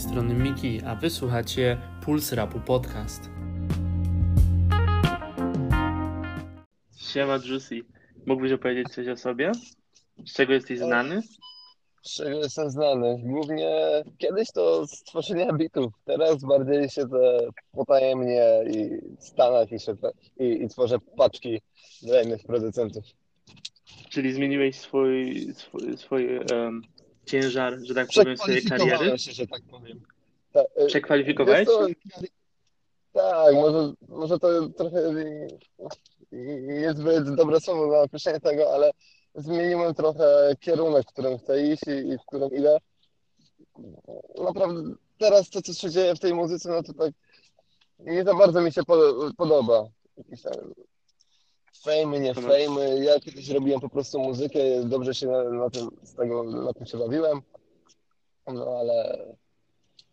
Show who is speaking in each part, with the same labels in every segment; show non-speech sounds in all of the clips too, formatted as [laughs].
Speaker 1: strony Miki, a wysłuchacie Puls Rapu Podcast. Siema Juicy, mógłbyś opowiedzieć coś o sobie? Z czego jesteś znany?
Speaker 2: Z czego jestem znany? Głównie kiedyś to z tworzenia bitów. Teraz bardziej siedzę potajemnie i w Stanach i, siedzę, i, i tworzę paczki dla innych producentów.
Speaker 1: Czyli zmieniłeś swój, swój, swój em, ciężar, że tak powiem, swojej kariery?
Speaker 2: Się, że tak powiem. Ta, e,
Speaker 1: Przekwalifikowałeś się?
Speaker 2: Tak, może, może to trochę i- i- jest zbyt dobre słowo na określenie tego, ale zmieniłem trochę kierunek, w którym chcę iść i, i w którym idę. Naprawdę teraz to, co się dzieje w tej muzyce, no to tak nie za bardzo mi się po, podoba. Fejmy, nie fejmy. Ja kiedyś robiłem po prostu muzykę, dobrze się na, na tym, z tego, na tym się bawiłem, no ale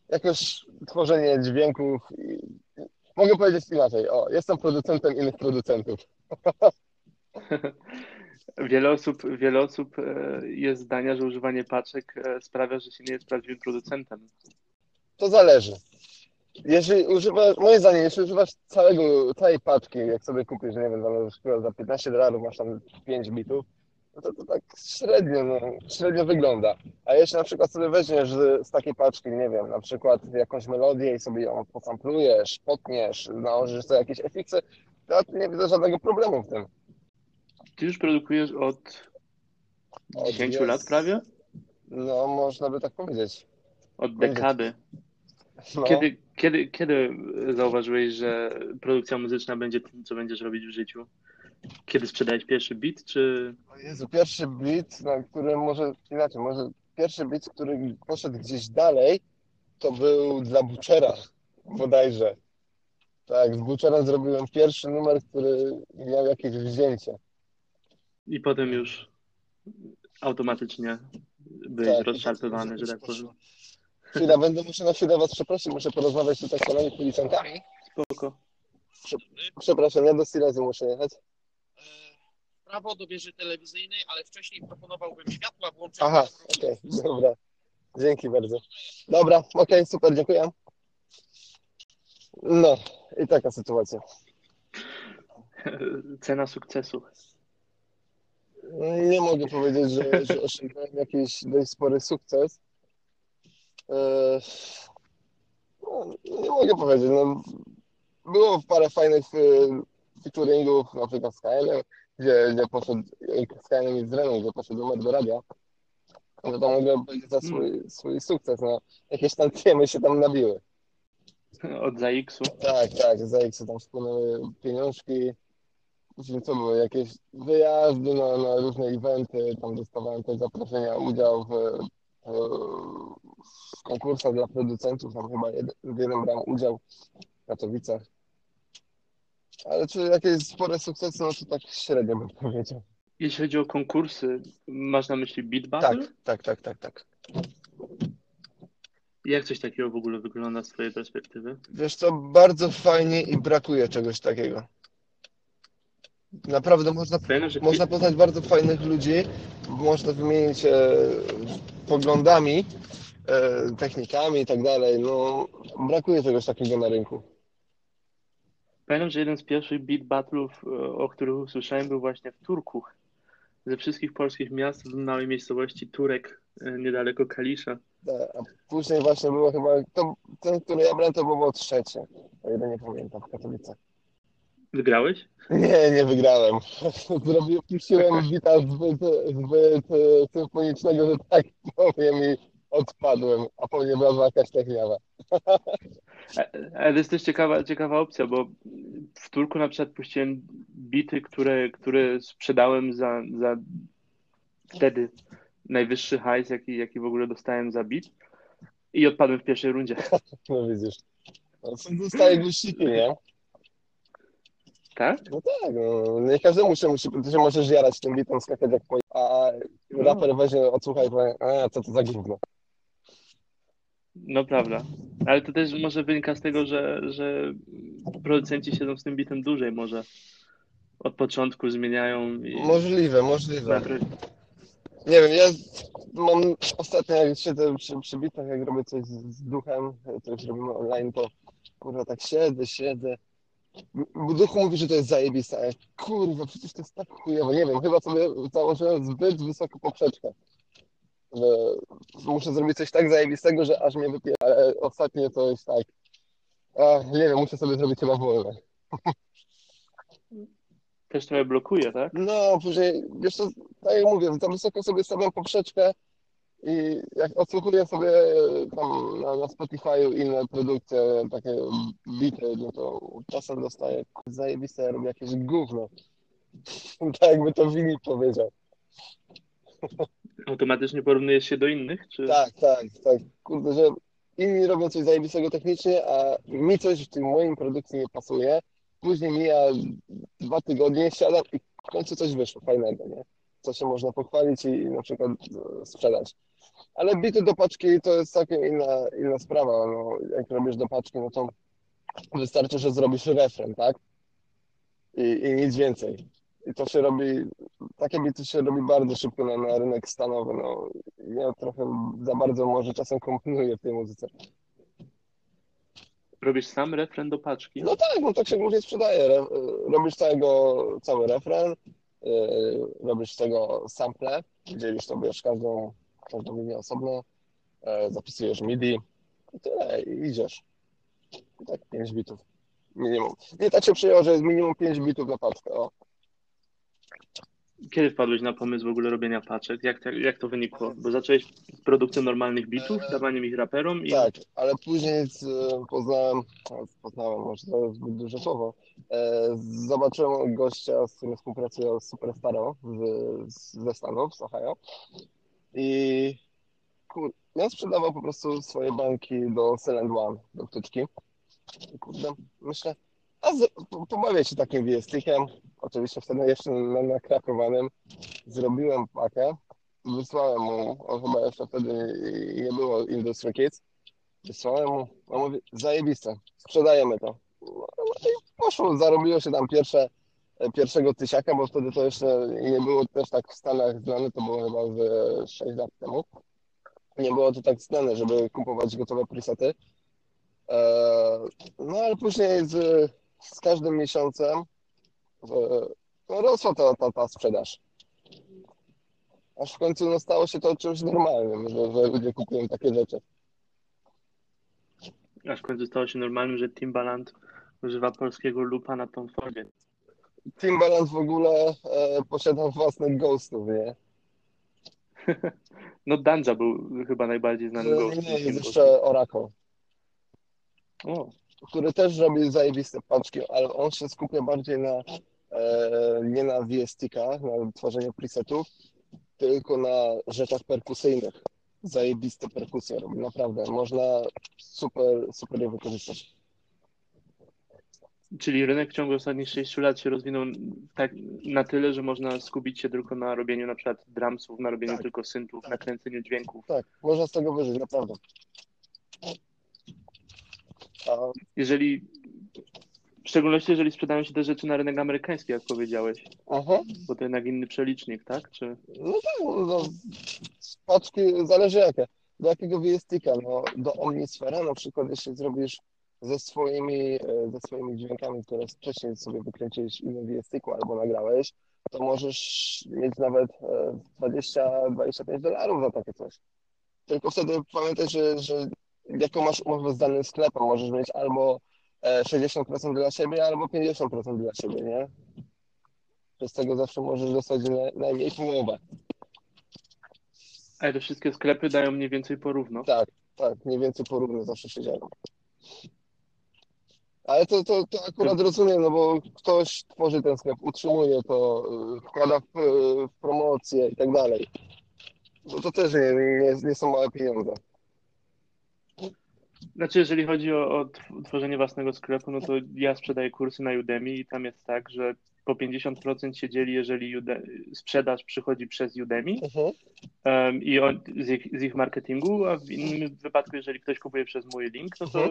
Speaker 2: jakoś tworzenie dźwięków i... Mogę powiedzieć inaczej, o, jestem producentem innych producentów. [laughs]
Speaker 1: Wiele osób, wiele osób e, jest zdania, że używanie paczek e, sprawia, że się nie jest prawdziwym producentem.
Speaker 2: To zależy. Jeżeli używasz, moje zdanie, jeśli używasz całego, całej paczki, jak sobie kupisz, nie wiem, za za 15 dolarów masz tam 5 bitów, no to to tak średnio, no, średnio wygląda. A jeśli na przykład sobie weźmiesz z, z takiej paczki, nie wiem, na przykład jakąś melodię i sobie ją posamplujesz, potniesz, nałożysz sobie jakieś efiksy, to ja nie widzę żadnego problemu w tym.
Speaker 1: Ty już produkujesz od
Speaker 2: Od
Speaker 1: 10
Speaker 2: jest-
Speaker 1: lat prawie?
Speaker 2: No, można by tak powiedzieć.
Speaker 1: Od dekady.
Speaker 2: No.
Speaker 1: Kiedy, kiedy, kiedy zauważyłeś, że produkcja muzyczna będzie tym, co będziesz robić w życiu? Kiedy sprzedałeś pierwszy beat, czy...
Speaker 2: Jezu, pierwszy beat, na którym może inaczej, może pierwszy beat, który poszedł gdzieś dalej, to był dla Butchera bodajże. Tak, z Butchera zrobiłem pierwszy numer, który miał jakieś wzięcie.
Speaker 1: I potem już automatycznie byłeś
Speaker 2: Tak,
Speaker 1: że tak powiem.
Speaker 2: Chwila, będę muszę na chwilę was przeprosić, muszę porozmawiać tutaj z panami policjantami.
Speaker 1: Spoko.
Speaker 2: Przepraszam, ja do Silezy muszę jechać.
Speaker 3: prawo do wieży telewizyjnej, ale wcześniej proponowałbym światła włączone.
Speaker 2: Aha, okej, dobra. Dzięki bardzo. Dobra, okej, super, dziękuję. No, i taka sytuacja. [laughs]
Speaker 1: Cena sukcesu.
Speaker 2: Nie mogę powiedzieć, że, że osiągnąłem jakiś dość spory sukces. E, No, nie mogę powiedzieć. No, było parę fajnych e, featuringów, na przykład z KM, gdzie, gdzie poszedł z KM i z Reną, gdzie poszedł numer do radia. No to mogę powiedzieć za swój, swój sukces. No, jakieś tam tiemy się tam nabiły.
Speaker 1: Od ZAX-u.
Speaker 2: Tak, tak, za X tam spłynęły pieniążki. Później co było, jakieś wyjazdy na, na różne eventy, tam dostawałem też zaproszenia, udział w, w, konkursach dla producentów, tam chyba jeden, w jednym brałem udział w Katowicach. Ale czy jakieś spore sukcesy, no to tak średnio bym powiedział.
Speaker 1: Jeśli chodzi o konkursy, masz na myśli Beat Battle?
Speaker 2: Tak, tak, tak, tak, tak.
Speaker 1: Jak coś takiego w ogóle wygląda z twojej perspektywy?
Speaker 2: Wiesz co, bardzo fajnie i brakuje czegoś takiego. Naprawdę można Można poznać bardzo fajnych ludzi, można wymienić e, poglądami, e, technikami i tak dalej. No, brakuje czegoś takiego na rynku.
Speaker 1: Pamiętam, że jeden z pierwszych beat battle'ów, e, o których usłyszałem, był właśnie w Turku. Ze wszystkich polskich miast w małej miejscowości Turek, e, niedaleko Kalisza.
Speaker 2: E, A później właśnie było chyba, to, ten, który ja brałem, to było trzecie, o ile nie pamiętam, w Katowicach.
Speaker 1: Wygrałeś?
Speaker 2: Nie, nie wygrałem. [laughs] Zrobiłem, puściłem bita zbyt, zbyt symfonicznego, że tak powiem i odpadłem, a po mnie była jakaś techniawa.
Speaker 1: Ale to jest też ciekawa, ciekawa opcja, bo w Turku na przykład puściłem bity, które, które sprzedałem za, za wtedy najwyższy hajs, jaki, jaki w ogóle dostałem za bit i odpadłem w pierwszej rundzie. [laughs]
Speaker 2: No widzisz. No, zostaje guściki, nie?
Speaker 1: Tak?
Speaker 2: No tak, no, nie każdemu się musi, ty się możesz jarać tym bitem, skakać jak po... A raper weźmie, odsłucha i powie, a co to za gówno.
Speaker 1: No prawda. Ale to też może wynika z tego, że, że producenci siedzą z tym bitem dłużej może. Od początku zmieniają i
Speaker 2: Możliwe, możliwe.
Speaker 1: Napra-
Speaker 2: Nie wiem, ja mam ostatnio, jak siedzę przy, przy bitach, jak robię coś z, duchem, już robimy online, to kurwa tak siedzę, siedzę. Duchu mówi, że to jest zajebiste, ale kurwa, przecież to jest tak chujowo. Nie wiem, chyba sobie założyłem zbyt wysoką poprzeczkę. Że muszę zrobić coś tak zajebistego, że aż mnie wypije, ale ostatnio to jest tak. Ach, nie wiem, muszę sobie zrobić chyba wolne.
Speaker 1: Też trochę blokuje, tak?
Speaker 2: No, później, wiesz co, tak jak mówię, za wysoko sobie stawiam poprzeczkę i jak odsłuchuję sobie tam na, na Spotify'u inne produkcje, takie bity, no to czasem dostaję zajebiste, ja robię jakieś gówno. [laughs] Tak jakby to Filip powiedział.
Speaker 1: Automatycznie porównujesz się do innych, czy?
Speaker 2: Tak, tak, tak. Kurde, że inni robią coś zajebistego technicznie, a mi coś w tym moim produkcji nie pasuje. Później mija dwa tygodnie, siadam i w końcu coś wyszło fajnego, nie? Co się można pochwalić i na przykład e, sprzedać. Ale bity do paczki to jest całkiem inna, inna sprawa. No, jak robisz do paczki, no to wystarczy, że zrobisz refren, tak? I, i nic więcej. I to się robi, takie bity się robi bardzo szybko na, na rynek stanowy. No, ja trochę za bardzo może czasem kombinuję w tej muzyce.
Speaker 1: Robisz sam refren do paczki?
Speaker 2: No tak, no tak się głównie sprzedaje. Robisz całego, cały refren, yy, robisz z tego sample, dzielisz sobie już każdą, każdą linię osobno, yy, zapisujesz MIDI i tyle, i idziesz. I tak 5 bitów minimum. Nie tak się przyjęło, że jest minimum 5 bitów na paczkę. O.
Speaker 1: Kiedy wpadłeś na pomysł w ogóle robienia paczek? Jak, to- jak to wynikło? Bo zacząłeś z produkcją normalnych bitów, dawaniem ich raperom i
Speaker 2: Tak, ale później z, poznałem, poznałem, może to jest zbyt duże słowo, e, zobaczyłem gościa, z którym współpracuję z z, ze Stanów, z Ohio i kur, ja sprzedawał po prostu swoje banki do Silent One, do wtyczki. I kurde, myślę, a z, po- pobawię się takim VST-kiem, oczywiście wtedy jeszcze na, nakrakowanym, zrobiłem pakę, wysłałem mu, on chyba jeszcze wtedy nie było Industry Kids, wysłałem mu, on mówi, zajebiste, sprzedajemy to. No i poszło, zarobiło się tam pierwsze, pierwszego tysiaka, bo wtedy to jeszcze nie było też tak w Stanach znane, to było chyba z 6 lat temu. Nie było to tak znane, żeby kupować gotowe presety. Eee, No ale później z, z każdym miesiącem e, no, rosła ta, ta, ta sprzedaż. Aż w końcu no, stało się to czymś normalnym, że, że ludzie kupują takie rzeczy.
Speaker 1: aż w końcu stało się normalnym, że Timbaland używa polskiego lupa na tą formie.
Speaker 2: Timbaland w ogóle e, posiada własnych ghostów, nie?
Speaker 1: No Danja był chyba najbardziej znany
Speaker 2: Nie,
Speaker 1: gościem.
Speaker 2: nie, jest jeszcze Oracle,
Speaker 1: O,
Speaker 2: który też robi zajebiste paczki, ale on się skupia bardziej na e, nie na VST-kach, na tworzeniu presetów, tylko na rzeczach perkusyjnych. Zajebiste perkusje robi, naprawdę. Można super, super je wykorzystać.
Speaker 1: Czyli rynek w ciągu ostatnich 6 lat się rozwinął tak na tyle, że można skupić się tylko na robieniu na przykład drumsów, na robieniu
Speaker 2: Tak.
Speaker 1: tylko syntów,
Speaker 2: Tak.
Speaker 1: na kręceniu dźwięków.
Speaker 2: Tak, można z tego wyżyć, naprawdę. A,
Speaker 1: Jeżeli, w szczególności jeżeli sprzedają się te rzeczy na rynek amerykański, jak powiedziałeś,
Speaker 2: aha.
Speaker 1: bo to jednak inny przelicznik, tak? Czy...
Speaker 2: No tak, no, paczki zależy jakie. Do jakiego VST-ka? No, do Omnisfera na przykład, jeśli zrobisz ze swoimi, e, ze swoimi dźwiękami, które wcześniej sobie wykręciłeś w innym VST-ku albo nagrałeś, to możesz mieć nawet e, 20-25 dolarów za takie coś. Tylko wtedy pamiętaj, że, że jaką masz umowę z danym sklepem, możesz mieć albo e, 60% dla siebie, albo 50% dla siebie, nie? Przez tego zawsze możesz dostać na- najmniej połowę.
Speaker 1: Ale te wszystkie sklepy dają mniej więcej porówno.
Speaker 2: Tak, tak, mniej więcej porówno zawsze się dzieją. Ale to, to, to akurat rozumiem, no bo ktoś tworzy ten sklep, utrzymuje to, y, wkłada w, y, w promocję i tak dalej. No to też nie, nie, nie są małe pieniądze.
Speaker 1: Znaczy, jeżeli chodzi o, o tw- tworzenie własnego sklepu, no to ja sprzedaję kursy na Udemy i tam jest tak, że po 50% się dzieli, jeżeli Ude- sprzedaż przychodzi przez Udemy
Speaker 2: Mhm.
Speaker 1: em, i on, z, ich, z ich marketingu, a w innym wypadku, jeżeli ktoś kupuje przez mój link, no to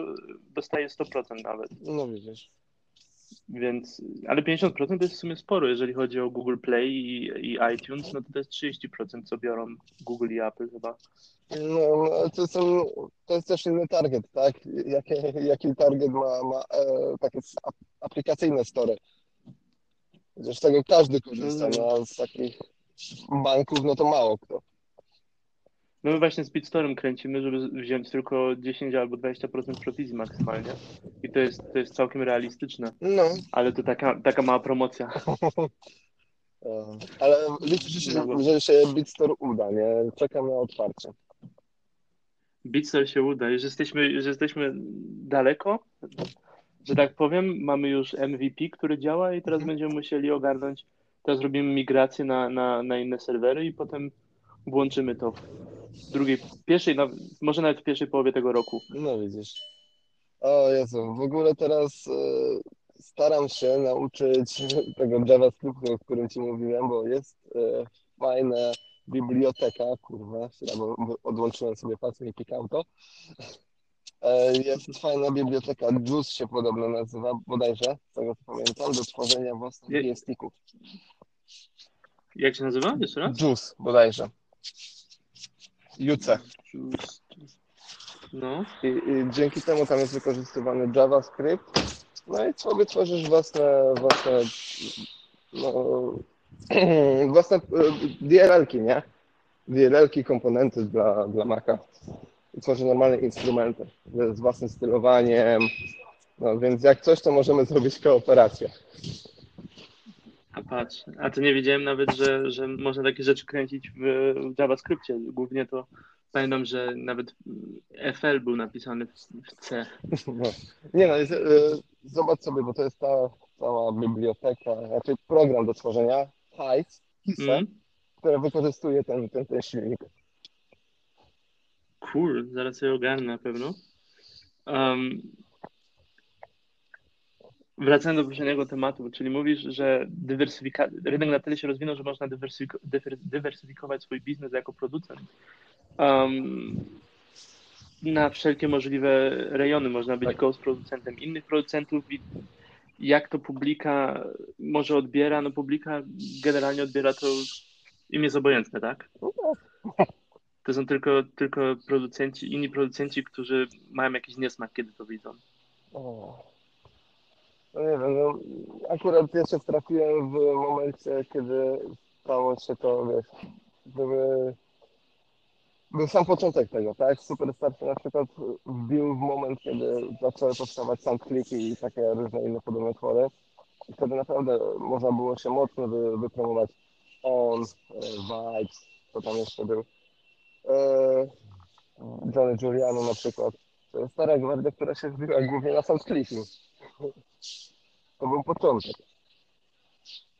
Speaker 1: dostaje 100% nawet.
Speaker 2: No widzisz.
Speaker 1: Więc, ale 50% to jest w sumie sporo, jeżeli chodzi o Google Play i, i iTunes, no to to jest 30%, co biorą Google i Apple chyba.
Speaker 2: No, to, są, to jest też inny target, tak? Jaki, jaki target ma, ma e, takie ap- aplikacyjne story? Z tego każdy korzysta, no, a z takich banków, no to mało kto.
Speaker 1: No my właśnie z BitStorem kręcimy, żeby wziąć tylko 10 albo 20% prowizji maksymalnie. I to jest, to jest całkiem realistyczne,
Speaker 2: No,
Speaker 1: ale to taka, taka mała promocja. [laughs]
Speaker 2: ale liczy się, że się BitStore uda, nie? Czekam na otwarcie.
Speaker 1: BitStore się uda. Już jesteśmy, już jesteśmy daleko, że tak powiem. Mamy już MVP, który działa i teraz
Speaker 2: Mhm.
Speaker 1: będziemy musieli ogarnąć. Teraz robimy migrację na, na, na inne serwery i potem włączymy to w drugiej, pierwszej, może nawet w pierwszej połowie tego roku.
Speaker 2: No widzisz. O Jezu, w ogóle teraz e, staram się nauczyć tego JavaScriptu, o którym Ci mówiłem, bo jest e, fajna biblioteka, kurwa, bo odłączyłem sobie pasję i klikam to. E, jest fajna biblioteka, Juice się podobno nazywa, bodajże, z tego co pamiętam, do tworzenia własnych
Speaker 1: Je-. Jak się nazywa? Jeszcze raz?
Speaker 2: Juice, bodajże. Juce.
Speaker 1: No.
Speaker 2: I, I dzięki temu tam jest wykorzystywany JavaScript. No i sobie tworzysz własne, własne, no, [clears throat] własne e, DLL-ki, nie? DLL-ki, komponenty dla, dla Maca. Tworzy normalne instrumenty z własnym stylowaniem. No więc jak coś, to możemy zrobić kooperację.
Speaker 1: A patrz, a to nie wiedziałem nawet, że, że można takie rzeczy kręcić w, w JavaScriptie. Głównie to pamiętam, że nawet FL był napisany w, w C.
Speaker 2: No. Nie no, e, zobacz sobie, bo to jest ta cała biblioteka, raczej program do tworzenia, Hive,
Speaker 1: Mm.
Speaker 2: który wykorzystuje ten, ten, ten silnik.
Speaker 1: Cool, zaraz sobie ogarnę na pewno. Um, wracając do poprzedniego tematu, czyli mówisz, że dywersyfika... rynek na tyle się rozwinął, że można dywersyfiko... dywer- dywersyfikować swój biznes jako producent. Um, na wszelkie możliwe rejony można być
Speaker 2: Tak.
Speaker 1: ghost producentem innych producentów i jak to publika może odbiera, no publika generalnie odbiera to im jest obojętne, tak? [laughs] To są tylko, tylko producenci, inni producenci, którzy mają jakiś niesmak, kiedy to widzą.
Speaker 2: O. No nie wiem, no, akurat jeszcze trafiłem w momencie, kiedy stało się to, wiesz, były, był sam początek tego, tak? Superstar na przykład wbił w moment, kiedy zaczęły powstawać soundcliki i takie różne inne podobne twory. I wtedy naprawdę można było się mocno wy, wypromować on, e, Vibes, co tam jeszcze był. E, Johnny Giuliano na przykład. To jest stara gwardia, która się wbiła głównie na soundcliki. To był początek.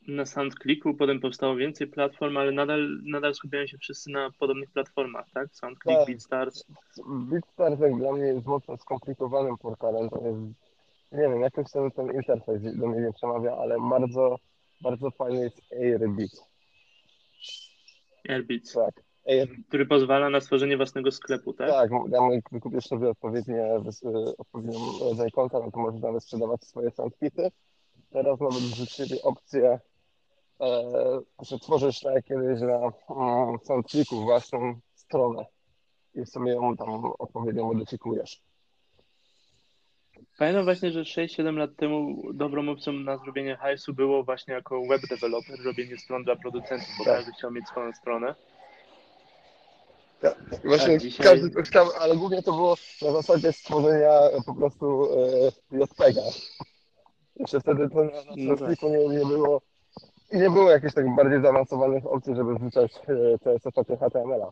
Speaker 1: Na SoundClicku potem powstało więcej platform, ale nadal, nadal skupiają się wszyscy na podobnych platformach, tak? SoundClick,
Speaker 2: Tak.
Speaker 1: BeatStars.
Speaker 2: BeatStars jak dla mnie jest mocno skomplikowanym portalem. To jest, nie wiem, jakoś ten, ten interfejs do mnie nie przemawia, ale bardzo, bardzo fajny jest Airbeat.
Speaker 1: Airbeats,
Speaker 2: Tak.
Speaker 1: Który pozwala na stworzenie własnego sklepu, tak?
Speaker 2: tak, jak wykupisz sobie odpowiednie, odpowiednią rodzaj konta, no to możesz nawet sprzedawać swoje soundkity. Teraz nawet wrzucili opcję, e, że tworzysz tak jak kiedyś na mm, soundcliku własną stronę i sobie ją tam odpowiednio modyfikujesz.
Speaker 1: Pamiętam właśnie, że 6-7 lat temu dobrą opcją na zrobienie hajsu było właśnie jako web developer robienie stron dla producentów, bo
Speaker 2: Tak.
Speaker 1: każdy chciał mieć swoją stronę.
Speaker 2: I Właśnie
Speaker 1: A dzisiaj-
Speaker 2: każdy ale głównie to było na zasadzie stworzenia e, po prostu e, JPEGa. Jeszcze wtedy to na, na
Speaker 1: No
Speaker 2: Soundclicku nie, nie było i nie było jakichś tak bardziej zaawansowanych opcji, żeby wrzucać e, CSS-a czy HTML-a.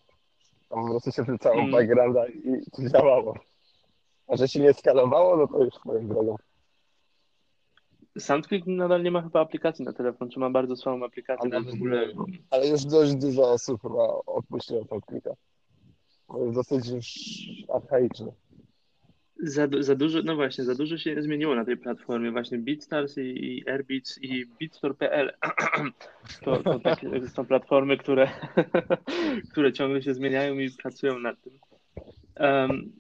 Speaker 2: Tam po prostu się wrzucało
Speaker 1: Mm.
Speaker 2: backgrounda i to działało. A że się nie skalowało, no to już moją drogą.
Speaker 1: SoundClick nadal nie ma chyba aplikacji na telefon, czy ma bardzo słabą aplikację,
Speaker 2: A
Speaker 1: to jest w ogóle...
Speaker 2: Ale już dość dużo osób chyba odpuściło Soundclicka. Jest dosyć już archaiczny.
Speaker 1: Za, za dużo, no właśnie, za dużo się zmieniło na tej platformie. Właśnie BeatStars i, i Airbeats i Beatstore.pl [clears throat] to, to takie [laughs] są platformy, które, [laughs] które ciągle się zmieniają i pracują nad tym. Um,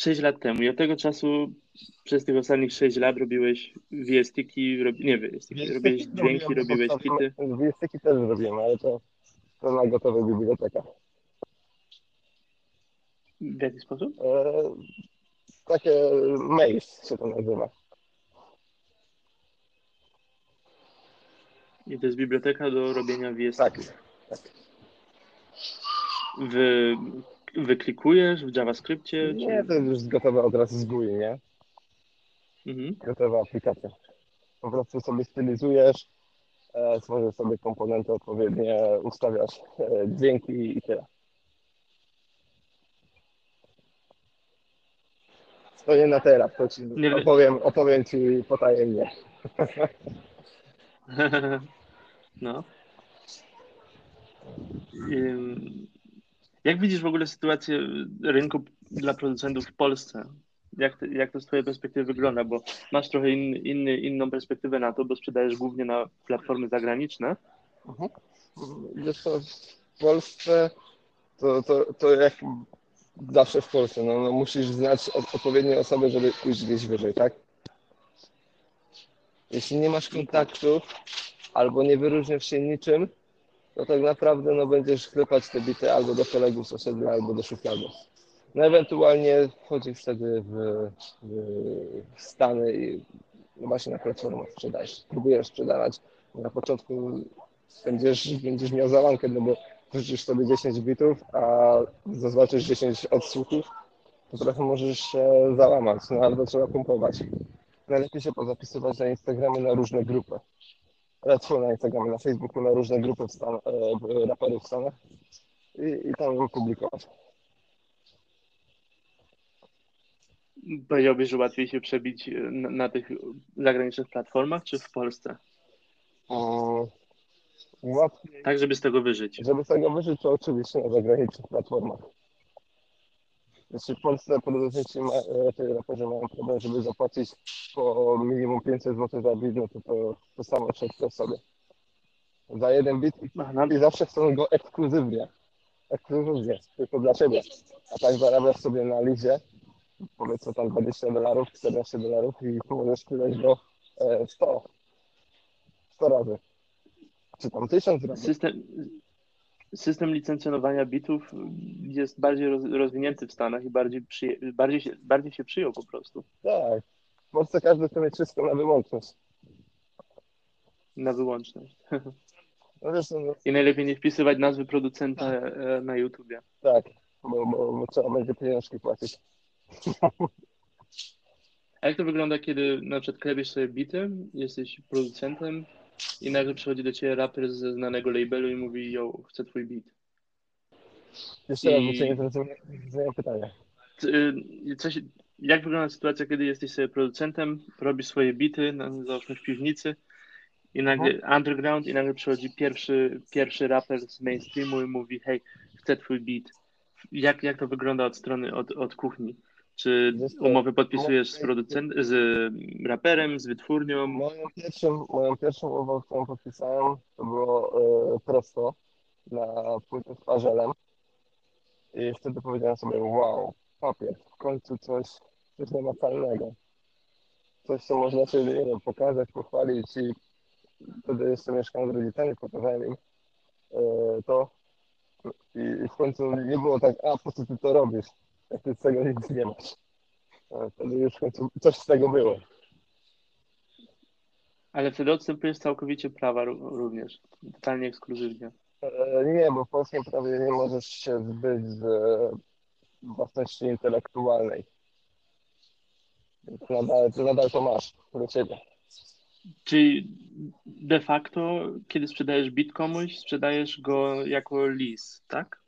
Speaker 1: 6 lat temu i od tego czasu przez tych ostatnich 6 lat robiłeś VSTiki, rob... nie VSTiki, robiłeś dźwięki, robiłeś hity.
Speaker 2: VSTiki też robiłem, ale to, to na gotowej bibliotekach.
Speaker 1: W jaki sposób?
Speaker 2: E, takie Maze się to nazywa.
Speaker 1: I to jest biblioteka do robienia VSTiki.
Speaker 2: Tak, tak.
Speaker 1: Wy, wyklikujesz w JavaScriptie?
Speaker 2: Nie,
Speaker 1: Czy...
Speaker 2: to jest już gotowe od razu z GUI, nie?
Speaker 1: Mhm.
Speaker 2: Gotowa aplikacja. Po prostu sobie stylizujesz, tworzysz sobie komponenty odpowiednie, ustawiasz e, dźwięki i tyle. To nie na teraz, to ci opowiem, opowiem ci potajemnie. [laughs]
Speaker 1: No. Jak widzisz w ogóle sytuację rynku dla producentów w Polsce? Jak, to- jak to z Twojej perspektywy wygląda? Bo masz trochę in, inny, inną perspektywę na to, bo sprzedajesz głównie na platformy zagraniczne.
Speaker 2: Wiesz co, w Polsce to, to, to jak zawsze w Polsce, no, no musisz znać od- odpowiednie osoby, żeby pójść gdzieś wyżej, tak? Jeśli nie masz kontaktów albo nie wyróżniasz się niczym, to tak naprawdę no, będziesz klepać te bity albo do kolegów z osiedla, albo do szuflady. No ewentualnie wchodzisz wtedy w, w Stany i no właśnie na platformach sprzedajesz. Próbujesz sprzedawać. Na początku będziesz, będziesz miał załamkę, no bo wrzucisz sobie 10 bitów, a zaznaczysz 10 odsłuchów, to trochę możesz się załamać, no albo trzeba pompować. Najlepiej się pozapisywać na Instagramie na różne grupy. Na Instagramie, na Facebooku na różne grupy w e, raperów w Stanach i, i tam publikować.
Speaker 1: Powiedziałbyś, że łatwiej się przebić e, na, na tych zagranicznych platformach, czy w Polsce?
Speaker 2: Mm, Łatwiej,
Speaker 1: Tak, żeby z tego wyżyć.
Speaker 2: żeby z tego wyżyć, to oczywiście na zagranicznych platformach. Jeśli w Polsce producenci, ma, e, raperzy mają problem, żeby zapłacić po minimum 500 zł za bit, no to to, to samo wszystko sobie. Za jeden bit i,
Speaker 1: Aha, no,
Speaker 2: i zawsze chcą go ekskluzywnie. Ekskluzywnie, tylko dla ciebie. A tak zarabiasz sobie na lizie, powiedzmy tam 20 dolarów, 14 dolarów i możesz wydać go e, 100. 100 razy. Czy tam 1000 razy.
Speaker 1: System, system licencjonowania bitów jest bardziej roz, rozwinięty w Stanach i bardziej, przyje, bardziej, się, bardziej się przyjął po prostu
Speaker 2: Tak. W Polsce każdy chce mieć wszystko na wyłączność.
Speaker 1: na wyłączność.
Speaker 2: No wiesz, no,
Speaker 1: I najlepiej nie wpisywać nazwy producenta e, na YouTubie.
Speaker 2: tak, bo, bo, bo trzeba będzie pieniążki płacić.
Speaker 1: A jak to wygląda, kiedy na przykład klebiesz sobie bity, jesteś producentem i nagle przychodzi do ciebie raper ze znanego labelu i mówi, yo, chcę twój beat.
Speaker 2: Jeszcze raz,
Speaker 1: I-
Speaker 2: bo cię nie zrozumiałem.
Speaker 1: C- y, Coś, jak wygląda sytuacja, kiedy jesteś sobie producentem, robisz swoje bity, załóżmy w piwnicy i nagle underground i nagle przychodzi pierwszy, pierwszy raper z mainstreamu i mówi, hej, chcę twój beat. Jak, jak to wygląda od strony, od, od kuchni? Czy umowy podpisujesz z producentem, z raperem, z wytwórnią?
Speaker 2: Moją pierwszą, moją pierwszą umowę, którą podpisałem, to było e, prosto na płytę z Arzelem. I wtedy powiedziałem sobie, wow, papier, w końcu coś, coś namacalnego. Coś, co można sobie nie wiem, pokazać, pochwalić i wtedy jeszcze mieszkałem z rodzicami, pokazałem im e, to. I, I w końcu nie było tak, a po co ty to robisz, ty [laughs] z tego nic nie masz. Wtedy już w końcu coś z tego było.
Speaker 1: Ale wtedy odstępujesz całkowicie prawa ró- również, totalnie ekskluzywnie.
Speaker 2: E, Nie, bo w polskim prawie nie możesz się zbyć z e, własności intelektualnej. Więc Nadal, ty nadal to masz do ciebie.
Speaker 1: Czyli de facto, kiedy sprzedajesz bit komuś, sprzedajesz go jako lease, tak?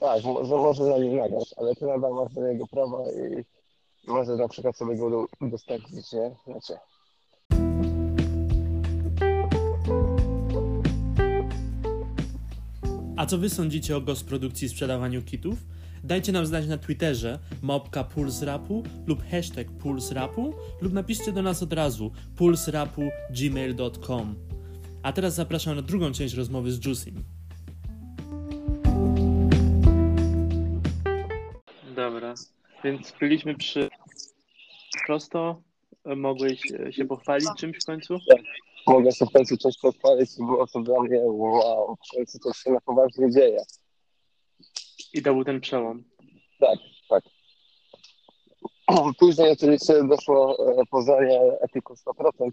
Speaker 2: Tak, może, może na nim nagrać, ale ty nadal masz do niego prawa i możesz na przykład sobie go do- udostępnić, nie? Znaczy,
Speaker 4: A co wy sądzicie o gospodprodukcji i sprzedawaniu kitów? Dajcie nam znać na Twitterze mopka pulsrapu lub hashtag pulsrapu lub napiszcie do nas od razu pulsrapu gmail.com. A teraz zapraszam na drugą część rozmowy z Juicym.
Speaker 1: Dobra, więc byliśmy przy prosto? Mogłeś e, się pochwalić czymś w końcu?
Speaker 2: Mogę się w końcu coś pochwalić było to dla mnie wow, w końcu coś się na poważnie dzieje.
Speaker 1: I to był ten przełom.
Speaker 2: Tak, tak. [clears throat] Później oczywiście doszło e, poznanie Epiku 100%,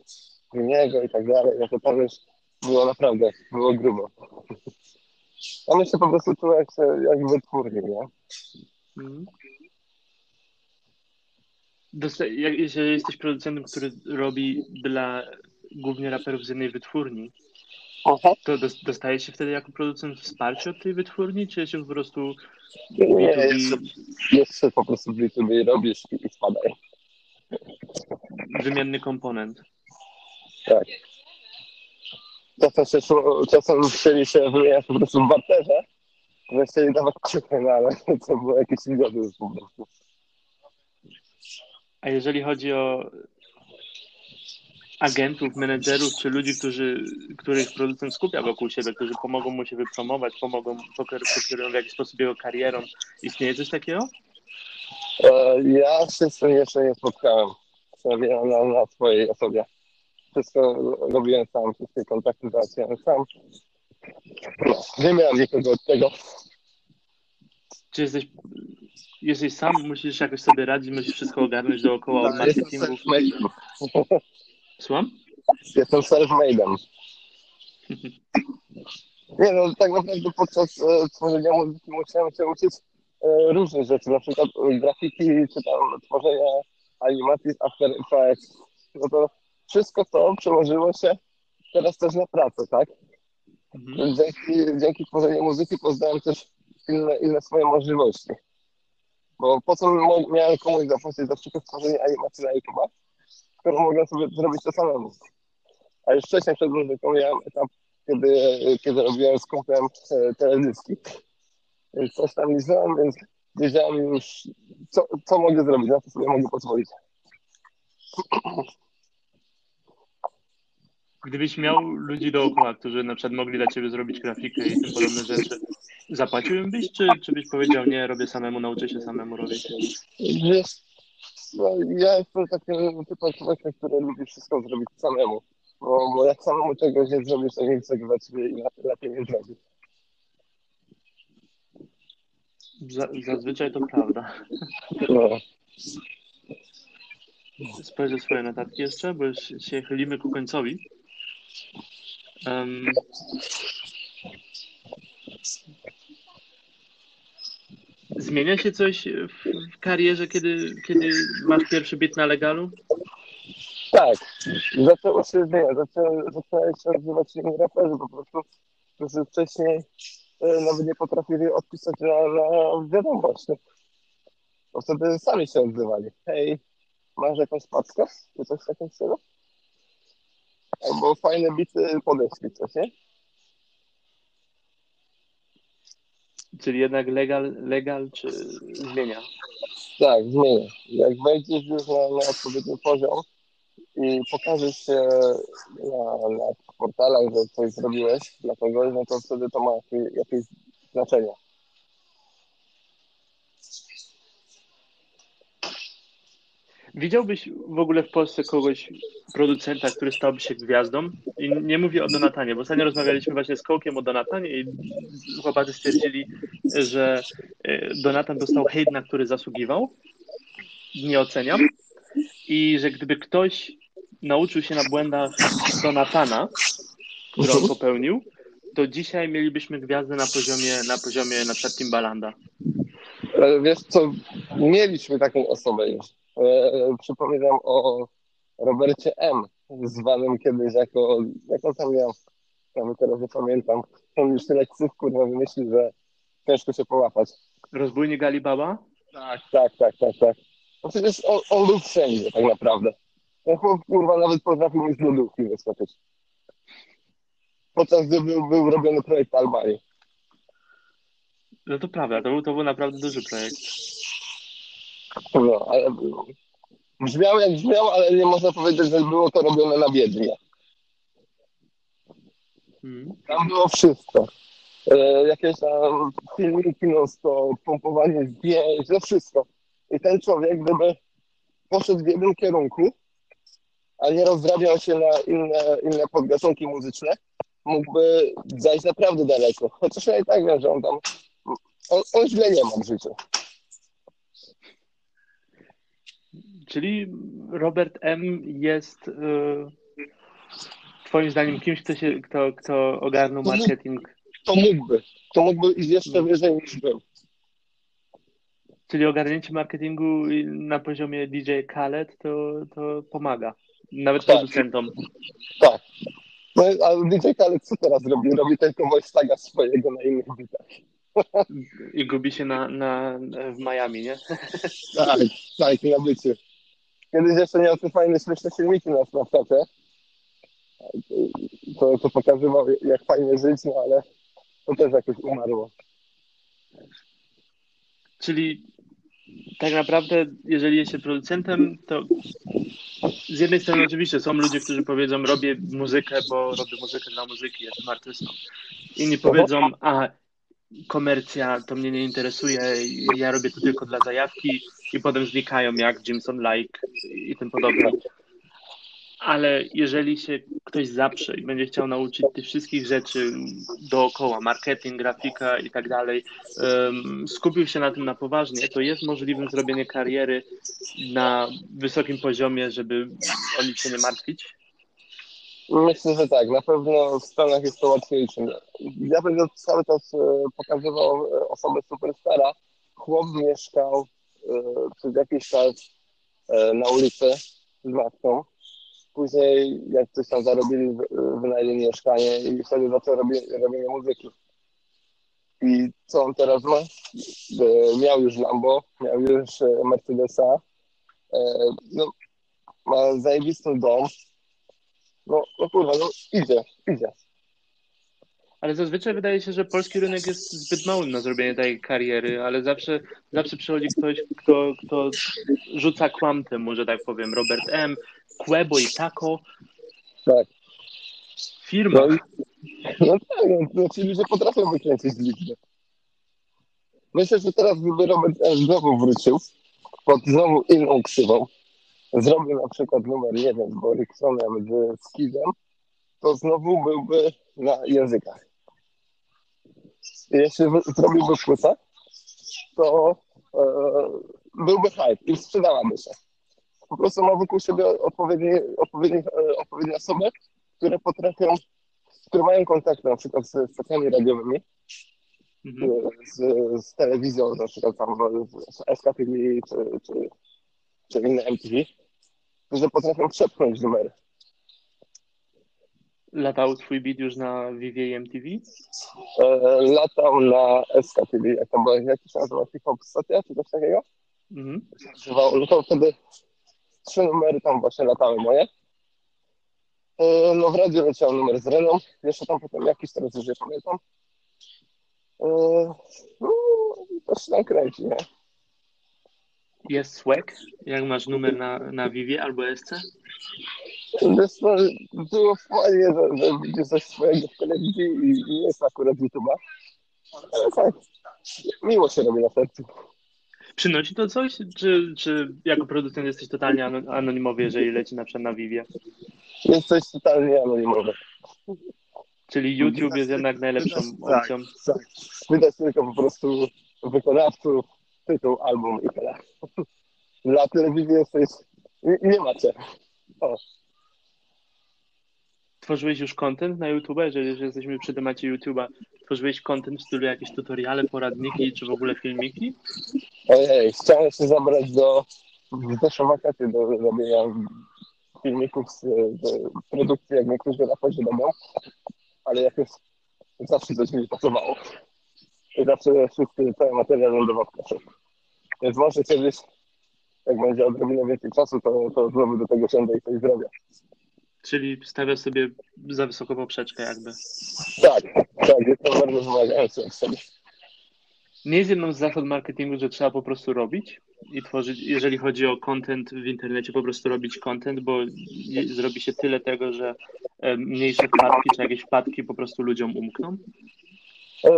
Speaker 2: niego i tak dalej, no to tam już było naprawdę, było grubo. [laughs] Tam jeszcze po prostu czułem jak, się- jak wytwórni, nie?
Speaker 1: Mhm. Dosta- jak, jeżeli jesteś producentem, który robi dla głównie raperów z jednej wytwórni,
Speaker 2: Aha.
Speaker 1: to dos- dostaje się wtedy jako producent wsparcie od tej wytwórni, czy się po prostu
Speaker 2: Nie,
Speaker 1: B2B
Speaker 2: jeszcze, jeszcze po prostu B2B robisz i, spadaj.
Speaker 1: wymienny komponent?
Speaker 2: Tak. Czasem, się, czasem chcieli się wymieniać po prostu w barterze, że chcieli dawać ciuchy, no ale [laughs] to było jakieś idiotyzm po prostu.
Speaker 1: A jeżeli chodzi o agentów, menedżerów, czy ludzi, którzy, których producent skupia wokół siebie, którzy pomogą mu się wypromować, pomogą, pokierują w jakiś sposób jego karierą, istnieje coś takiego?
Speaker 2: E, Ja się z tym jeszcze nie spotkałem. Przynajmniej na, na swojej osobie. Wszystko robiłem sam, wszystkie kontakty załatwiałem sam. No, nie miałem nikogo od tego.
Speaker 1: Czy jesteś, jesteś sam, musisz jakoś sobie radzić, musisz wszystko ogarnąć dookoła od
Speaker 2: Jestem
Speaker 1: marketingu? Słucham?
Speaker 2: Jestem self-made'em. Nie no, tak naprawdę podczas e, tworzenia muzyki musiałem się uczyć e, różnych rzeczy, na przykład grafiki, czy tam tworzenia animacji z After Effects. No to wszystko to przełożyło się teraz też na pracę, tak?
Speaker 1: Mhm.
Speaker 2: Dzięki, dzięki tworzeniu muzyki poznałem też inne, inne swoje możliwości. Bo po co miałem komuś zapłacić za przykład tworzenie animacji na YouTube, skoro mogłem sobie zrobić to samemu. A już wcześniej przed muzyką miałem etap, kiedy, kiedy robiłem z kumplem e, teledyski. Więc coś tam lizałem, więc wiedziałem już, co, co mogę zrobić, na co sobie mogę pozwolić.
Speaker 1: Gdybyś miał ludzi dookoła, którzy na przykład mogli dla ciebie zrobić grafikę i tym podobne rzeczy, zapłaciłbym byś, czy, czy byś powiedział, nie, robię samemu, nauczę się samemu robić?
Speaker 2: Wiesz, no, ja jestem takim typem człowieka, który lubi wszystko zrobić samemu. Bo, bo jak samemu czegoś nie zrobisz, to nie chce ciebie i lepiej, nie zrobić.
Speaker 1: Za, zazwyczaj to prawda.
Speaker 2: No.
Speaker 1: Spojrzę swoje notatki jeszcze, bo już się chylimy ku końcowi. Em, zmienia się coś w, w karierze, kiedy, kiedy masz pierwszy bit na legalu?
Speaker 2: Tak, zaczęło się zmieniać, zaczęły, zaczęły się odbywać inni raperzy po prostu, którzy wcześniej e, nawet nie potrafili odpisać na, na wiadomość. Bo wtedy sami się odzywali. Hej, masz jakąś paczkę? Czy coś takiego stylu? Albo fajne bity podeślij coś, nie?
Speaker 1: Czyli jednak legal, legal czy zmienia?
Speaker 2: Tak, zmienia. Jak wejdziesz już na, na odpowiedni poziom i pokażesz się na, na portalach, że coś zrobiłeś dla kogoś, no to wtedy to ma jakieś, jakieś znaczenie.
Speaker 1: Widziałbyś w ogóle w Polsce kogoś, producenta, który stałby się gwiazdą? I nie mówię o Donatanie, bo ostatnio rozmawialiśmy właśnie z Kołkiem o Donatanie i chłopacy stwierdzili, że e, Donatan dostał hejt, na który zasługiwał. Nie oceniam. I że gdyby ktoś nauczył się na błędach Donatana, które on popełnił, to dzisiaj mielibyśmy gwiazdę na poziomie, na poziomie na przykład Timbalanda.
Speaker 2: Wiesz co, mieliśmy taką osobę już. E, Przypominam o Robercie M., zwanym kiedyś jako, jak on tam miał, ja teraz nie pamiętam, on już tyle ksów kurwa wymyślił, że ciężko się połapać.
Speaker 1: Rozbójnik Alibaba?
Speaker 2: Tak, tak, tak, tak, tak. No przecież on, on był wszędzie tak naprawdę. Ten chłop kurwa nawet potrafił mi z lodówki wyskoczyć. Podczas gdy był, był robiony projekt Albanii.
Speaker 1: No to prawda, to był, to był naprawdę duży projekt.
Speaker 2: No, ale brzmiał jak brzmiał, ale nie można powiedzieć, że było to robione na biednie.
Speaker 1: Mhm.
Speaker 2: Tam było wszystko. E, jakieś tam filmiki, no to pompowanie zdjęć, no wszystko. I ten człowiek, gdyby poszedł w jednym kierunku, a nie rozdrabiał się na inne, inne podgatunki muzyczne, mógłby zajść naprawdę daleko. Chociaż ja i tak wiem, że on tam, on, on źle nie ma w życiu.
Speaker 1: Czyli Robert M. jest y, twoim zdaniem kimś, kto, się, kto, kto ogarnął marketing,
Speaker 2: To mógłby, to mógłby iść jeszcze wyżej niż był.
Speaker 1: czyli ogarnięcie marketingu na poziomie DJ Khaled, to, to pomaga. Nawet
Speaker 2: Tak.
Speaker 1: producentom.
Speaker 2: Tak. No, ale DJ Khaled co teraz robi? Robi tylko voice swojego na innych bitach.
Speaker 1: I gubi się na, na, w Miami, nie?
Speaker 2: Tak, tak, na byciu. Kiedyś jeszcze miał te fajne, śmieszne filmiki na Snapchacie. To, to pokazywał, jak fajnie żyć, no ale to też jakoś umarło.
Speaker 1: Czyli tak naprawdę, jeżeli jest się producentem, to z jednej strony oczywiście są ludzie, którzy powiedzą, robię muzykę, bo robię muzykę dla muzyki, jestem artystą. Inni powiedzą, a komercja to mnie nie interesuje, ja robię to tylko dla zajawki i potem znikają jak Jimson Like i tym podobne. Ale jeżeli się ktoś zaprze i będzie chciał nauczyć tych wszystkich rzeczy dookoła, marketing, grafika i tak dalej, skupił się na tym na poważnie, to jest możliwe zrobienie kariery na wysokim poziomie, żeby o nic się nie martwić.
Speaker 2: Myślę, że tak. Na pewno w Stanach jest to łatwiejsze. Ja będę cały czas e, pokazywał e, osobę superstara. Chłop mieszkał e, przez jakiś czas na ulicy z matką. Później, jak coś tam zarobili, wynajęli mieszkanie i wtedy zaczął robi, robienie muzyki. I co on teraz ma? Miał już Lambo, miał już Mercedesa. No, ma zajebisty dom. No, no kurwa, no idzie, idzie.
Speaker 1: Ale zazwyczaj wydaje się, że polski rynek jest zbyt mały na zrobienie takiej kariery, ale zawsze, zawsze przychodzi ktoś, kto, kto rzuca kłam temu, że tak powiem. Robert M., Quebo i Taco.
Speaker 2: Tak.
Speaker 1: Firma.
Speaker 2: No, no tak, no, czyli że potrafią wykręcić liczbę. Myślę, że teraz gdyby Robert M. znowu wrócił pod znowu inną ksywą, zrobił na przykład numer jeden z Boryksonem z Skizem, to znowu byłby na językach. Jeśli zrobiłby płytę, to e, byłby hype i sprzedałaby się. Po prostu ma wokół siebie odpowiednie, odpowiednie, e, odpowiednie osoby, które potrafią, które mają kontakty na przykład z stacjami radiowymi,
Speaker 1: Mhm.
Speaker 2: z, z telewizją, na przykład tam z SKTV czy, czy, czy inne MTV, że potrafią przepchnąć numery.
Speaker 1: Latał twój beat już na Vivie MTV?
Speaker 2: E, latał na SKTV, jak tam była, jak to się nazywa, hip-hop stacja, czy coś takiego?
Speaker 1: Mhm.
Speaker 2: nazywało, no wtedy trzy numery tam właśnie latały moje. E, No w radiu leciał numer z Reną, jeszcze tam potem jakiś, teraz już nie pamiętam. E, No, to się tam kręci, nie?
Speaker 1: Jest swag? Jak masz numer na, na Vivie albo SC?
Speaker 2: Wiesz co, było fajnie, że, że widzisz coś swojego w telewizji i, nie jest akurat YouTube'a. Ale tak, miło się robi na sercu.
Speaker 1: Przynosi to coś? Czy, czy jako producent jesteś totalnie ano- anonimowy, jeżeli leci na przykład na Vivie?
Speaker 2: Jest coś totalnie anonimowe.
Speaker 1: Czyli YouTube jest jednak najlepszą
Speaker 2: Tak,
Speaker 1: opcją.
Speaker 2: tak. Widać tylko po prostu wykonawców, tytuł, album i tyle. [laughs] Dla telewizji jesteś... Nie, nie macie. O,
Speaker 1: Tworzyłeś już content na YouTube, jeżeli już jesteśmy przy temacie YouTube'a? Tworzyłeś content w stylu jakieś tutoriale, poradniki, czy w ogóle filmiki?
Speaker 2: ojej, chciałem się zabrać do... w zeszłe wakacje do robienia filmików z, produkcji, jak niektórzy raperzy robią, ale jakoś zawsze coś mi pasowało. I zawsze wszystkie, cały materiał lądował w kaszu. Więc może kiedyś, jak będzie odrobinę więcej czasu, to, to znowu do tego siądę i coś zrobię.
Speaker 1: Czyli stawiasz sobie za wysoką poprzeczkę jakby.
Speaker 2: Tak, tak, jestem bardzo wymagający od siebie.
Speaker 1: Nie jest jedną z zasad marketingu, że trzeba po prostu robić i tworzyć, jeżeli chodzi o content w internecie, po prostu robić content, bo zrobi się tyle tego, że e, mniejsze wpadki czy jakieś wpadki po prostu ludziom umkną.
Speaker 2: E,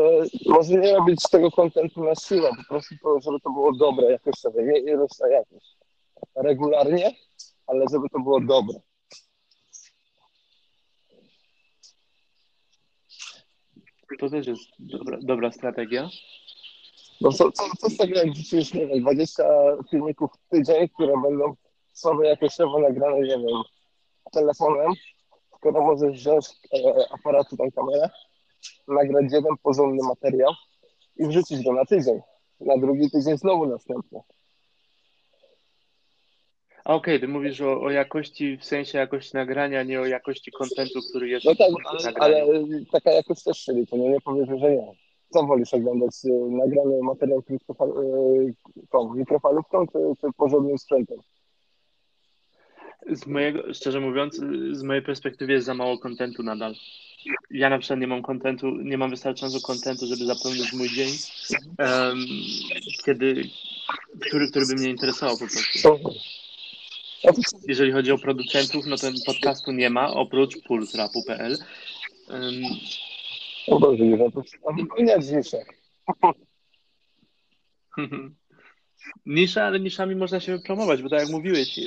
Speaker 2: może nie robić tego kontentu na siłę, po prostu żeby to było dobre jakościowo, nie ilość, a jakość. regularnie, ale żeby to było dobre.
Speaker 1: To też jest dobra, dobra strategia.
Speaker 2: No co, co, co z tego, jak wrzucisz, nie wiem, 20 filmików w tydzień, które będą słabe jakościowo nagrane, nie wiem, telefonem, skoro możesz wziąć e, aparat czy tam kamerę, nagrać jeden porządny materiał i wrzucić go na tydzień. Na drugi tydzień znowu następny.
Speaker 1: A okej, ty mówisz o, o jakości, w sensie jakości nagrania, nie o jakości kontentu, który jest
Speaker 2: No tak, ale, ale taka jakość też się liczy, no nie powiesz, że nie. Co wolisz oglądać, e, nagrany materiał e, tą, mikrofalówką czy, czy porządnym sprzętem?
Speaker 1: Z mojego, szczerze mówiąc, z mojej perspektywy jest za mało kontentu nadal. Ja na przykład nie mam kontentu, nie mam wystarczająco kontentu, żeby zapełnić mój dzień, em, kiedy, który, który by mnie interesował po prostu. Jeżeli chodzi o producentów, no to podcastu nie ma, oprócz pulsrapu.pl.
Speaker 2: No dobrze, no to niszę. [laughs]
Speaker 1: Nisza, ale niszami można się promować, bo tak jak mówiłeś, e,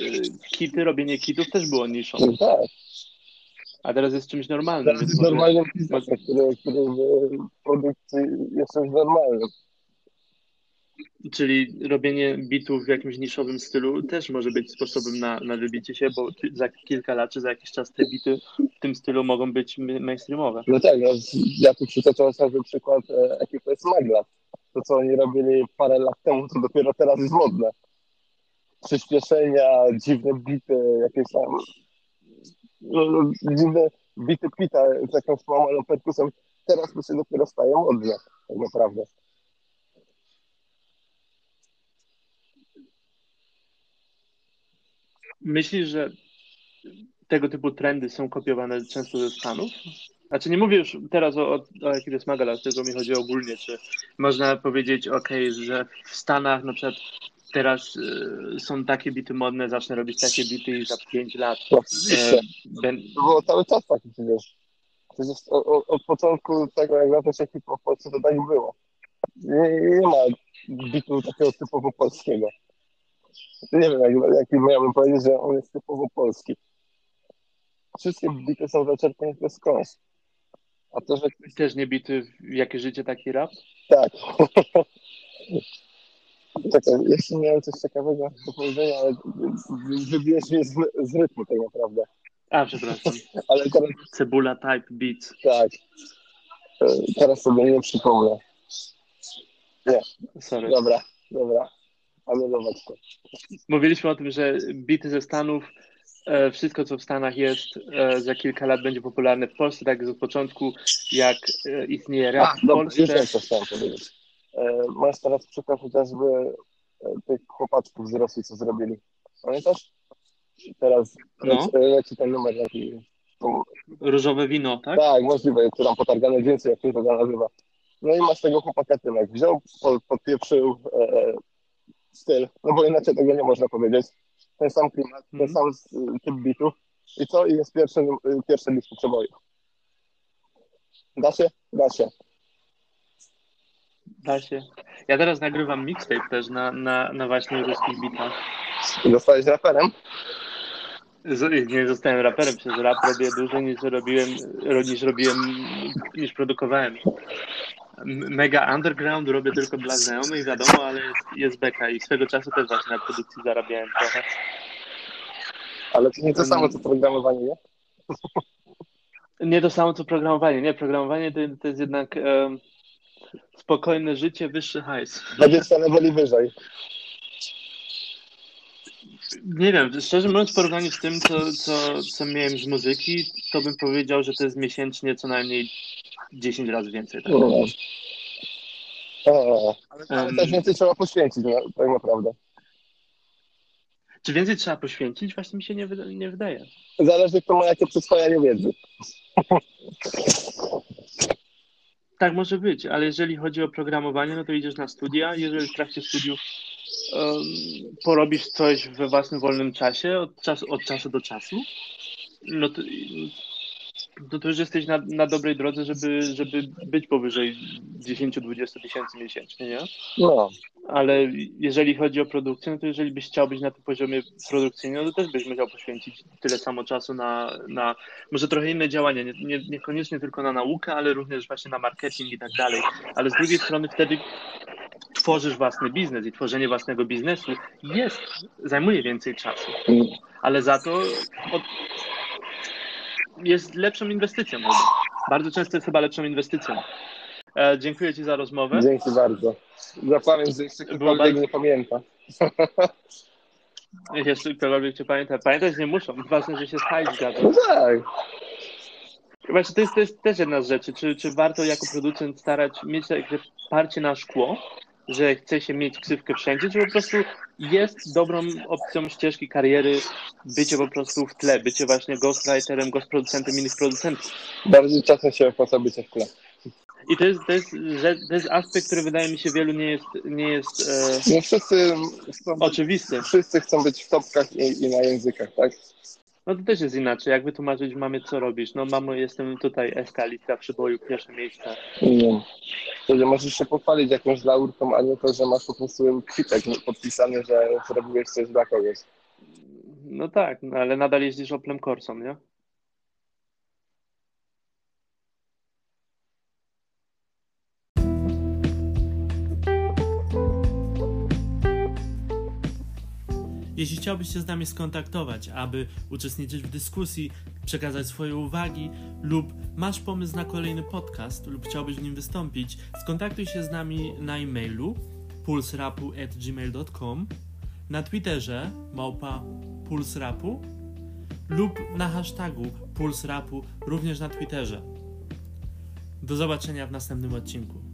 Speaker 1: kity, robienie kitów też było niszą,
Speaker 2: No tak,
Speaker 1: a teraz jest czymś normalnym.
Speaker 2: teraz jest normalnym biznesem, który, który w produkcji jest czymś normalnym.
Speaker 1: Czyli robienie bitów w jakimś niszowym stylu też może być sposobem na, na wybicie się, bo za kilka lat czy za jakiś czas te bity w tym stylu mogą być ma- mainstreamowe.
Speaker 2: No tak, no, ja tu przytoczę ostatnio przykład e, ekipy Smagla. To, co oni robili parę lat temu, to dopiero teraz jest modne. Przyspieszenia, dziwne bity, jakieś tam no, no, dziwne bity pita z jakąś połamaną perkusem. Teraz to się dopiero staje modne, tak naprawdę.
Speaker 1: Myślisz, że tego typu trendy są kopiowane często ze Stanów? Znaczy nie mówię już teraz o, o, o ekipie Smagala, tylko mi chodzi ogólnie, czy można powiedzieć, ok, że w Stanach na przykład teraz y, są takie bity modne, zacznę robić takie bity i za 5 lat
Speaker 2: No,
Speaker 1: e,
Speaker 2: oczywiście.
Speaker 1: ben,
Speaker 2: To było cały czas tak przecież. Przecież o- o- od początku tego, jak zaczął się hip-hop w Polsce, to tak było. Nie, nie ma bitu takiego typowo polskiego. Nie wiem, jak, jaki miałbym powiedzieć, że on jest typowo polski. Wszystkie bity są zaczerpnięte skądś. A to, że ktoś...
Speaker 1: też nie bity w jakie życie, taki rap?
Speaker 2: Tak. [laughs] Czekaj, jeszcze miałem coś ciekawego do powiedzenia, ale wybijesz mnie z, z rytmu tak naprawdę.
Speaker 1: A, przepraszam. [laughs]
Speaker 2: Ale teraz
Speaker 1: Cebula Type Beats.
Speaker 2: tak. E, Teraz sobie nie przypomnę.
Speaker 1: Sorry.
Speaker 2: Dobra, dobra. Anulować to.
Speaker 1: Mówiliśmy o tym, że bity ze Stanów, wszystko co w Stanach jest, e, za kilka lat będzie popularne w Polsce, tak jest od początku, jak e, istnieje rap w
Speaker 2: dobra, już
Speaker 1: Polsce.
Speaker 2: wiem, co chciałem powiedzieć. E, masz teraz przykład chociażby e, tych chłopaczków z Rosji, co zrobili. Pamiętasz? Teraz
Speaker 1: No.
Speaker 2: leci ten numer taki.
Speaker 1: Różowe wino, tak?
Speaker 2: Tak, możliwe, którą potargane więcej, jak się to nazywa. No i masz tego chłopaka Tymek. Wziął, po, podpieprzył e, styl, no bo inaczej tego nie można powiedzieć. Ten sam klimat, ten
Speaker 1: Mhm.
Speaker 2: sam s- typ bitu. I co? I jest pierwszy, num- pierwszy list przeboju. Da się? Da się.
Speaker 1: Da się. Ja teraz nagrywam mixtape też na, na, na właśnie ruskich bitach.
Speaker 2: Zostałeś raperem?
Speaker 1: Z, nie zostałem raperem, przez rap robię dłużej niż robiłem, niż robiłem, niż produkowałem. Mega underground robię tylko dla znajomych, wiadomo, ale jest, jest beka i swego czasu też właśnie na produkcji zarabiałem trochę.
Speaker 2: Ale to nie to samo, co programowanie, nie?
Speaker 1: Nie to samo co programowanie. Nie, programowanie to, to jest jednak em, spokojne życie, wyższy hajs.
Speaker 2: 20 leveli wyżej.
Speaker 1: Nie wiem, szczerze mówiąc, w porównaniu z tym, co, co, co miałem z muzyki, to bym powiedział, że to jest miesięcznie co najmniej 10 razy więcej. Tak?
Speaker 2: No. A, ale, ale
Speaker 1: Em.
Speaker 2: też więcej trzeba poświęcić, tak naprawdę.
Speaker 1: Czy więcej trzeba poświęcić? Właśnie mi się nie, wyda- nie wydaje.
Speaker 2: Zależy, kto ma jakie przyswojenie wiedzy.
Speaker 1: Tak może być, ale jeżeli chodzi o programowanie, no to idziesz na studia. Jeżeli w trakcie studiów porobisz coś we własnym wolnym czasie, od czasu, od czasu do czasu, no to, no to już jesteś na, na dobrej drodze, żeby, żeby być powyżej 10-20 tysięcy miesięcznie, nie?
Speaker 2: No,
Speaker 1: Ale jeżeli chodzi o produkcję, no to jeżeli byś chciał być na tym poziomie produkcyjnym, no to też byś musiał poświęcić tyle samo czasu na, na może trochę inne działania, nie, nie, niekoniecznie tylko na naukę, ale również właśnie na marketing i tak dalej. Ale z drugiej strony wtedy tworzysz własny biznes i tworzenie własnego biznesu jest, zajmuje więcej czasu, ale za to od, jest lepszą inwestycją. Bardzo często jest chyba lepszą inwestycją. E, dziękuję Ci za rozmowę.
Speaker 2: dzięki bardzo. Zapamięć, że jeszcze ktokolwiek
Speaker 1: bardzo-
Speaker 2: nie pamięta. [laughs]
Speaker 1: Jeszcze ktokolwiek Cię pamięta. Pamiętać nie muszą. Ważne, że się hajs zgadza.
Speaker 2: No tak.
Speaker 1: Właśnie to jest, to jest też jedna z rzeczy. Czy, czy warto jako producent starać mieć takie parcie na szkło, że chce się mieć ksywkę wszędzie, czy po prostu jest dobrą opcją ścieżki kariery bycie po prostu w tle, bycie właśnie ghostwriterem, ghostproducentem innych producentów.
Speaker 2: Bardziej czasem się opłaca być w tle.
Speaker 1: I to jest, to jest, to jest aspekt, który wydaje mi się wielu nie jest, nie jest e,
Speaker 2: No wszyscy chcą,
Speaker 1: oczywisty.
Speaker 2: wszyscy chcą być w topkach i, i na językach, tak?
Speaker 1: No to też jest inaczej. Jak wytłumaczyć mamie, co robisz? No mamo, jestem tutaj SK Litwa przyboju, pierwsze miejsce.
Speaker 2: Nie. To, że możesz się pochwalić jakąś laurką, a nie to, że masz po prostu kwitek podpisany, że zrobiłeś coś dla kogoś.
Speaker 1: No tak, no, ale nadal jeździsz Oplem Corsą, nie?
Speaker 4: Jeśli chciałbyś się z nami skontaktować, aby uczestniczyć w dyskusji, przekazać swoje uwagi lub masz pomysł na kolejny podcast lub chciałbyś w nim wystąpić, skontaktuj się z nami na e-mailu pulsrapu@gmail.com, na Twitterze małpa pulsrapu lub na hashtagu pulsrapu również na Twitterze. Do zobaczenia w następnym odcinku.